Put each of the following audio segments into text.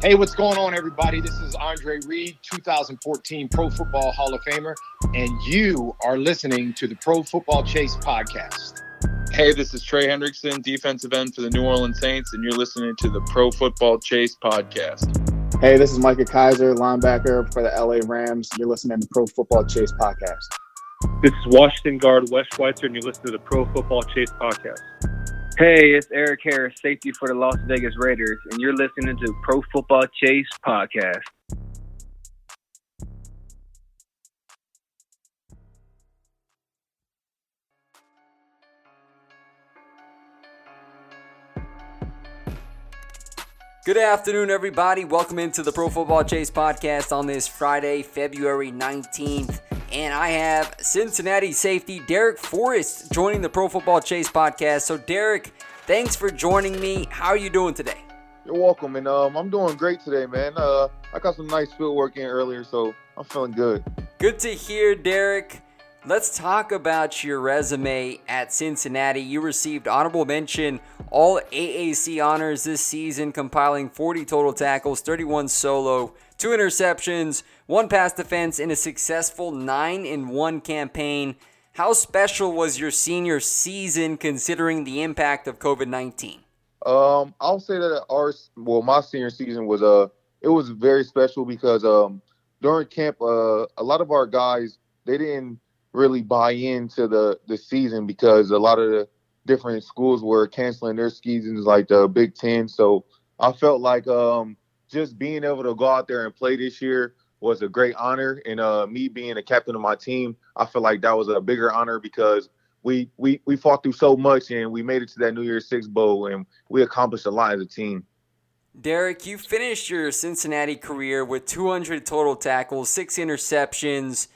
Hey, what's going on, everybody? This is Andre Reed, 2014 Pro Football Hall of Famer, and you are listening to the Pro Football Chase podcast. Hey, this is Trey Hendrickson, defensive end for the New Orleans Saints, and you're listening to the Pro Football Chase podcast. Hey, this is Micah Kiser, linebacker for the LA Rams. You're listening to the Pro Football Chase podcast. This is Washington guard Wes Schweitzer, and you're listening to the Pro Football Chase podcast. Hey, it's Erik Harris, safety for the Las Vegas Raiders, and you're listening to Pro Football Chase podcast. Good afternoon, everybody. Welcome into the Pro Football Chase podcast on this Friday, February 19th. And I have Cincinnati safety Darrick Forrest joining the Pro Football Chase podcast. So, Darrick, thanks for joining me. How are you doing today? You're welcome, and um, I'm doing great today, man. Uh, I got some nice field work in earlier, so I'm feeling good. Good to hear, Darrick. Let's talk about your resume at Cincinnati. You received honorable mention, all AAC honors this season, compiling 40 total tackles, 31 solo, two interceptions, one pass defense in a successful 9 in 1 campaign. How special was your senior season considering the impact of COVID-19? Um, I'll say that our well, my senior season was uh it was very special because um during camp uh a lot of our guys they didn't really buy into the the season because a lot of the different schools were canceling their seasons like the Big Ten. So I felt like um just being able to go out there and play this year was a great honor. And uh, me being a captain of my team, I feel like that was a bigger honor because we we we fought through so much and we made it to that New Year's Six bowl and we accomplished a lot as a team. Darrick, you finished your Cincinnati career with 200 total tackles, six interceptions.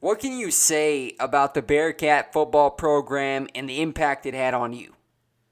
What can you say about the Bearcat football program and the impact it had on you?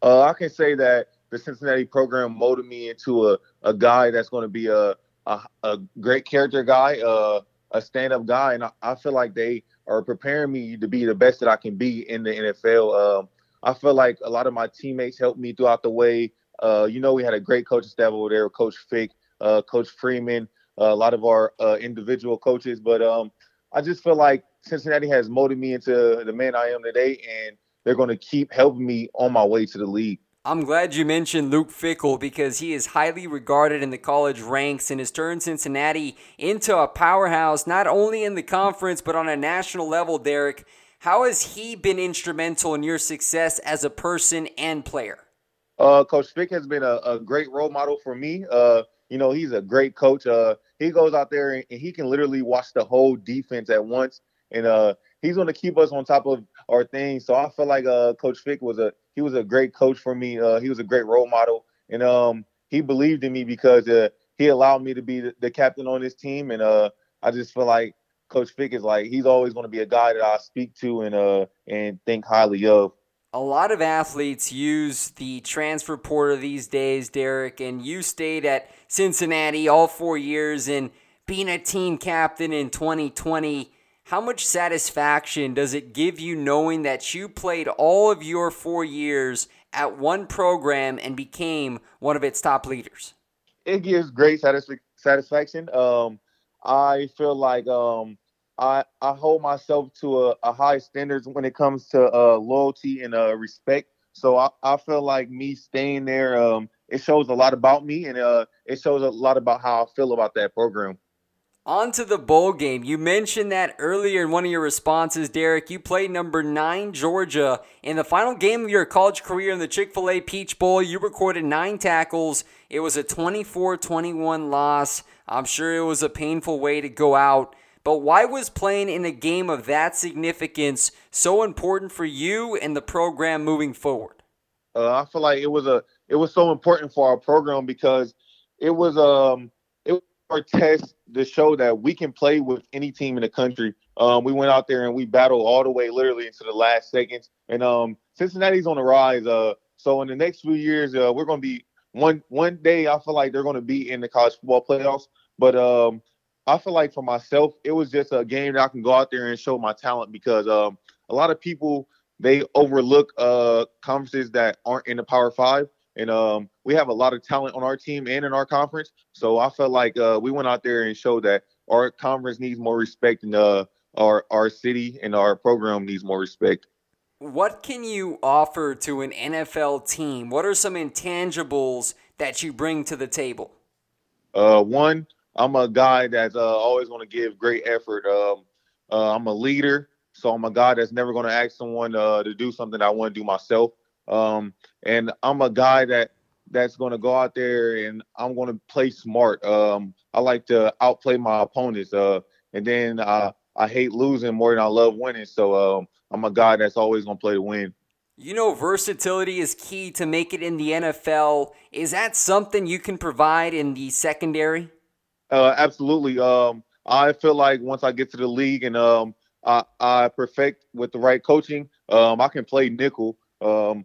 Uh, I can say that the Cincinnati program molded me into a, a guy that's going to be a, a, a great character guy, uh, a stand up guy, and I, I, feel like they are preparing me to be the best that I can be in the NFL. Um, I feel like a lot of my teammates helped me throughout the way. Uh, you know, we had a great coaching staff over there, Coach Fick, uh, Coach Freeman, uh, a lot of our uh, individual coaches, but um, I just feel like Cincinnati has molded me into the man I am today, and they're going to keep helping me on my way to the league. I'm glad you mentioned Luke Fickell because he is highly regarded in the college ranks and has turned Cincinnati into a powerhouse, not only in the conference, but on a national level, Darrick. How has he been instrumental in your success as a person and player? Uh, coach Fick has been a, a, great role model for me. Uh, you know, he's a great coach. Uh, he goes out there and, he can literally watch the whole defense at once, and uh, he's going to keep us on top of our things. So I feel like uh, Coach Fick was a he was a great coach for me. Uh, he was a great role model, and um, he believed in me because uh, he allowed me to be the, the, captain on this team. And uh, I just feel like Coach Fick is like he's always going to be a guy that I speak to and uh, and think highly of a lot of athletes use the transfer portal these days, Darrick, and you stayed at Cincinnati all four years and being a team captain in 2020. How much satisfaction does it give you knowing that you played all of your four years at one program and became one of its top leaders? It gives great satisfaction. Um, I feel like um, I I hold myself to a, a high standards when it comes to uh, loyalty and uh, respect. So I, I feel like me staying there, um, it shows a lot about me, and uh, it shows a lot about how I feel about that program. On to the bowl game. You mentioned that earlier in one of your responses, Darrick. You played number nine Georgia in the final game of your college career in the Chick fil A Peach Bowl. You recorded nine tackles. It was a 24 21 loss. I'm sure it was a painful way to go out. But why was playing in a game of that significance so important for you and the program moving forward? Uh, I feel like it was a it was so important for our program because it was um our test to show that we can play with any team in the country. Um, we went out there and we battled all the way, literally into the last seconds. And um, Cincinnati's on the rise. Uh, so in the next few years, uh, we're going to be one one day. I feel like they're going to be in the college football playoffs. But um, I feel like for myself, it was just a game that I can go out there and show my talent because um, a lot of people they overlook uh, conferences that aren't in the Power Five. And um, we have a lot of talent on our team and in our conference. So I felt like uh, we went out there and showed that our conference needs more respect and uh, our our city and our program needs more respect. What can you offer to an NFL team? What are some intangibles that you bring to the table? Uh, one, I'm a guy that's uh, always going to give great effort. Um, uh, I'm a leader, so I'm a guy that's never going to ask someone uh, to do something I want to do myself. Um, and I'm a guy that that's going to go out there and I'm going to play smart. Um, I like to outplay my opponents. Uh, and then I, I hate losing more than I love winning. So um, I'm a guy that's always going to play to win. You know, versatility is key to make it in the NFL. Is that something you can provide in the secondary? Uh, absolutely. Um, I feel like once I get to the league and um, I, I perfect with the right coaching, um, I can play nickel. Um,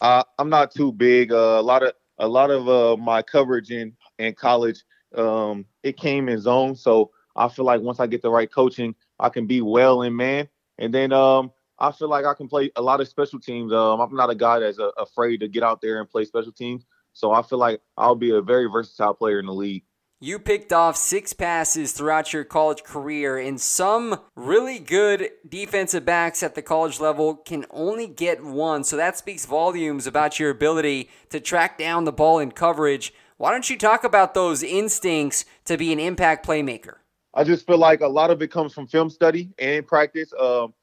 I'm not too big. Uh, a lot of a lot of uh, my coverage in in college, um, it came in zone. So I feel like once I get the right coaching, I can be well in man. And then um, I feel like I can play a lot of special teams. Um, I'm not a guy that's uh, afraid to get out there and play special teams. So I feel like I'll be a very versatile player in the league. You picked off six passes throughout your college career, and some really good defensive backs at the college level can only get one. So that speaks volumes about your ability to track down the ball in coverage. Why don't you talk about those instincts to be an impact playmaker? I just feel like a lot of it comes from film study and practice. Um,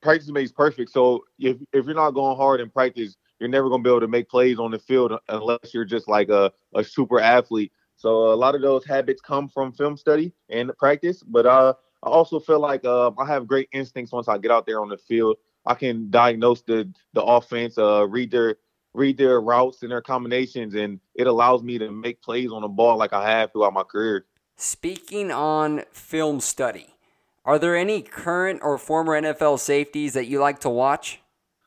practice makes perfect. So if, if you're not going hard in practice, you're never going to be able to make plays on the field unless you're just like a, a super athlete. So a lot of those habits come from film study and practice, but uh, I also feel like uh, I have great instincts once I get out there on the field. I can diagnose the the offense, uh, read their read their routes and their combinations, and it allows me to make plays on the ball like I have throughout my career. Speaking on film study, are there any current or former NFL safeties that you like to watch?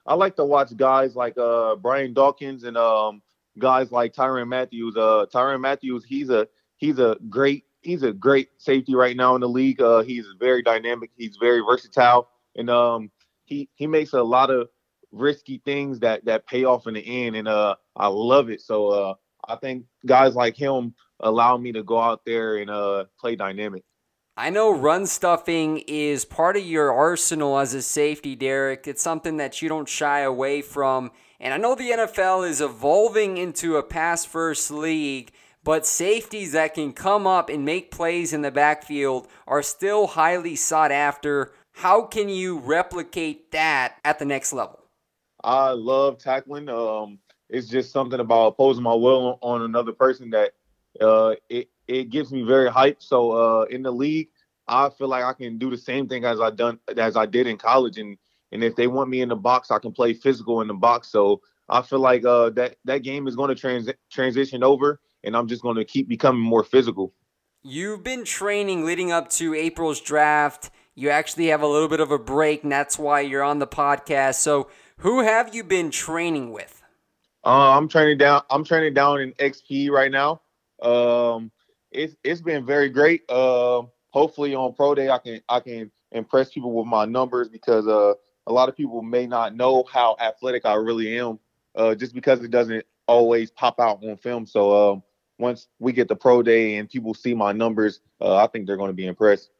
I like to watch guys like uh, Brian Dawkins and um, guys like Tyrann Matthews. Uh, Tyrann Mathieu, he's a he's a great he's a great safety right now in the league. Uh, he's very dynamic. He's very versatile, and um, he he makes a lot of risky things that that pay off in the end, and uh, I love it. So uh, I think guys like him allow me to go out there and uh, play dynamic. I know run stuffing is part of your arsenal as a safety, Darrick. It's something that you don't shy away from. And I know the NFL is evolving into a pass first league, but safeties that can come up and make plays in the backfield are still highly sought after. How can you replicate that at the next level? I love tackling. Um, it's just something about opposing my will on another person that uh, it it gets me very hyped. So uh, in the league, I feel like I can do the same thing as I done as I did in college, and and if they want me in the box, I can play physical in the box. So I feel like uh, that that game is going to trans- transition over, and I'm just going to keep becoming more physical. You've been training leading up to April's draft. You actually have a little bit of a break, and that's why you're on the podcast. So, who have you been training with? Uh, I'm training down. I'm training down in XP right now. Um, it's it's been very great. Uh, hopefully on pro day I can I can impress people with my numbers because uh, a lot of people may not know how athletic I really am uh, just because it doesn't always pop out on film. So um, once we get the pro day and people see my numbers, uh, I think they're going to be impressed.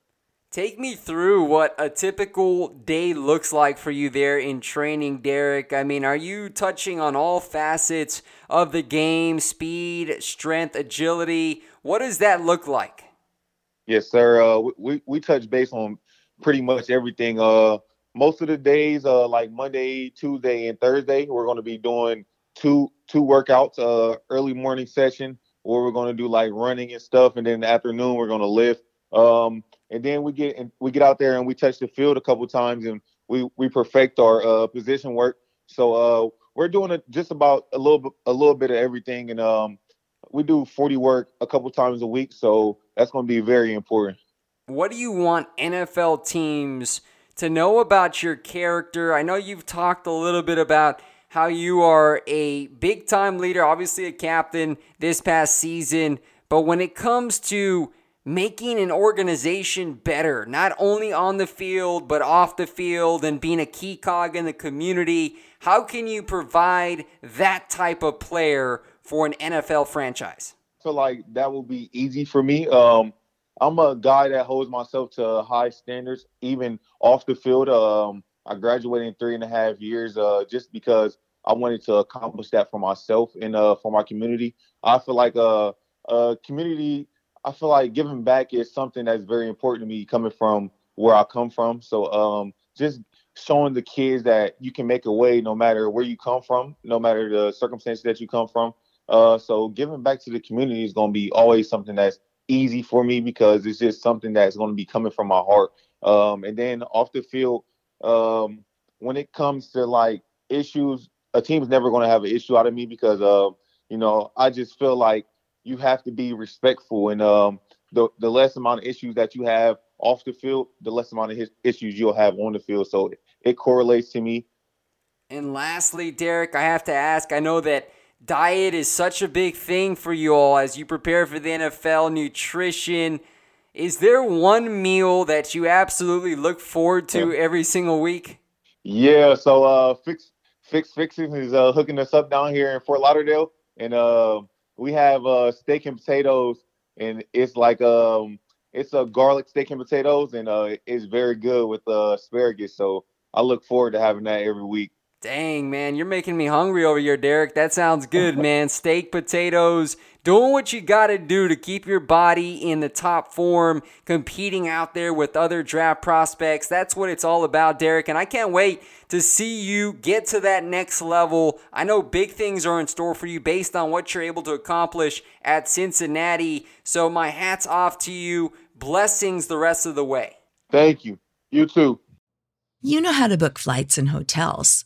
Take me through what a typical day looks like for you there in training, Darrick. I mean, are you touching on all facets of the game speed, strength, agility? What does that look like? Yes, sir. Uh, we, we touch base on pretty much everything. Uh, most of the days, uh, like Monday, Tuesday, and Thursday, we're going to be doing two two workouts. Uh, early morning session where we're going to do like running and stuff, and then in the afternoon we're going to lift. Um, and then we get and we get out there and we touch the field a couple times and we we perfect our uh, position work. So uh, we're doing just about a little bit a little bit of everything, and um, we do 40 work a couple times a week. So that's going to be very important. What do you want NFL teams to know about your character? I know you've talked a little bit about how you are a big time leader, obviously a captain this past season, but when it comes to making an organization better, not only on the field, but off the field and being a key cog in the community. How can you provide that type of player for an NFL franchise? Feel like that will be easy for me. Um, I'm a guy that holds myself to high standards, even off the field. Um, I graduated in three and a half years uh, just because I wanted to accomplish that for myself and uh, for my community. I feel like a, a community I feel like giving back is something that's very important to me coming from where I come from. So um, just showing the kids that you can make a way no matter where you come from, no matter the circumstances that you come from. Uh, so giving back to the community is going to be always something that's easy for me because it's just something that's going to be coming from my heart. Um, and then off the field, um, when it comes to like issues, a team's never going to have an issue out of me because, uh, you know, I just feel like you have to be respectful and um, the the less amount of issues that you have off the field, the less amount of issues you'll have on the field. So it correlates to me. And lastly, Darrick, I have to ask. I know that diet is such a big thing for you all as you prepare for the NFL. Nutrition. Is there one meal that you absolutely look forward to every single week? Yeah. So uh, fix fix fixing is uh, hooking us up down here in Fort Lauderdale, and uh, we have uh, steak and potatoes, and it's like um, it's a garlic steak and potatoes, and uh, it's very good with uh, asparagus. So I look forward to having that every week. Dang, man, you're making me hungry over here, Darrick. That sounds good, man. Steak, potatoes, doing what you got to do to keep your body in the top form, competing out there with other draft prospects. That's what it's all about, Darrick. And I can't wait to see you get to that next level. I know big things are in store for you based on what you're able to accomplish at Cincinnati. So, my hat's off to you. Blessings the rest of the way. Thank you. You too. You know how to book flights and hotels.